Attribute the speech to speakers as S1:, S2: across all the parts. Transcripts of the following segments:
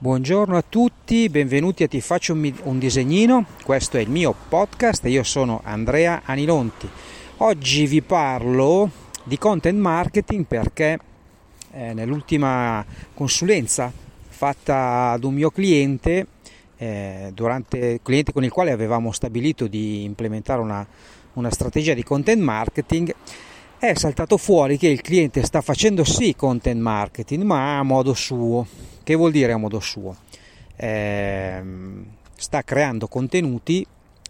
S1: Buongiorno a tutti, benvenuti a Ti faccio un, disegnino, questo è il mio podcast io sono Andrea Anilonti. Oggi vi parlo di content marketing perché eh, nell'ultima consulenza fatta ad un mio cliente, eh, durante, cliente con il quale avevamo stabilito di implementare una, una strategia di content marketing, è saltato fuori che il cliente sta facendo sì content marketing, ma a modo suo. Che vuol dire a modo suo? Eh, sta creando contenuti,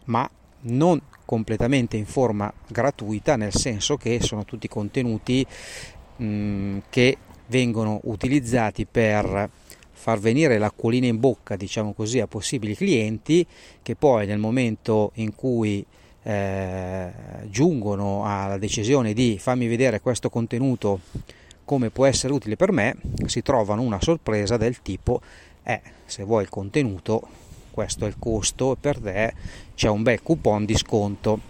S1: ma non completamente in forma gratuita, nel senso che sono tutti contenuti mh, mm, che vengono utilizzati per far venire l'acquolina in bocca, diciamo così, a possibili clienti che poi nel momento in cui eh, giungono alla decisione di farmi vedere questo contenuto come può essere utile per me, si trovano una sorpresa del tipo eh, se vuoi il contenuto questo è il costo e per te c'è un bel coupon di sconto.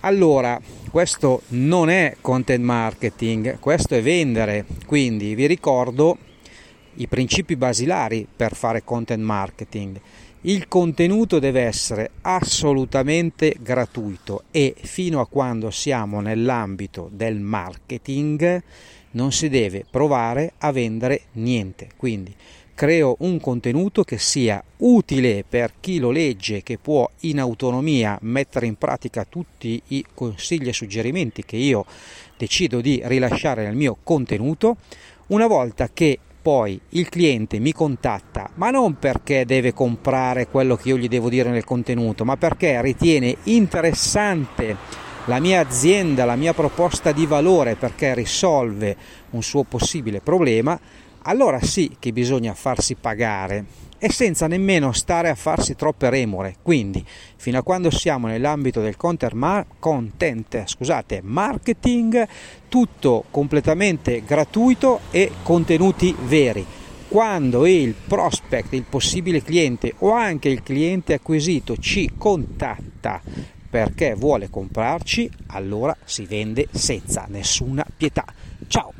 S1: Allora, questo non è content marketing, questo è vendere, quindi vi ricordo i principi basilari per fare content marketing. Il contenuto deve essere assolutamente gratuito e fino a quando siamo nell'ambito del marketing non si deve provare a vendere niente. Quindi creo un contenuto che sia utile per chi lo legge, che può in autonomia mettere in pratica tutti i consigli e suggerimenti che io decido di rilasciare nel mio contenuto. Una volta che poi il cliente mi contatta, ma non perché deve comprare quello che io gli devo dire nel contenuto, ma perché ritiene interessante la mia azienda, la mia proposta di valore perché risolve un suo possibile problema, allora sì che bisogna farsi pagare e senza nemmeno stare a farsi troppe remore. Quindi, fino a quando siamo nell'ambito del content scusate, marketing, tutto completamente gratuito e contenuti veri. Quando il prospect, il possibile cliente o anche il cliente acquisito ci contatta perché vuole comprarci, allora si vende senza nessuna pietà. Ciao!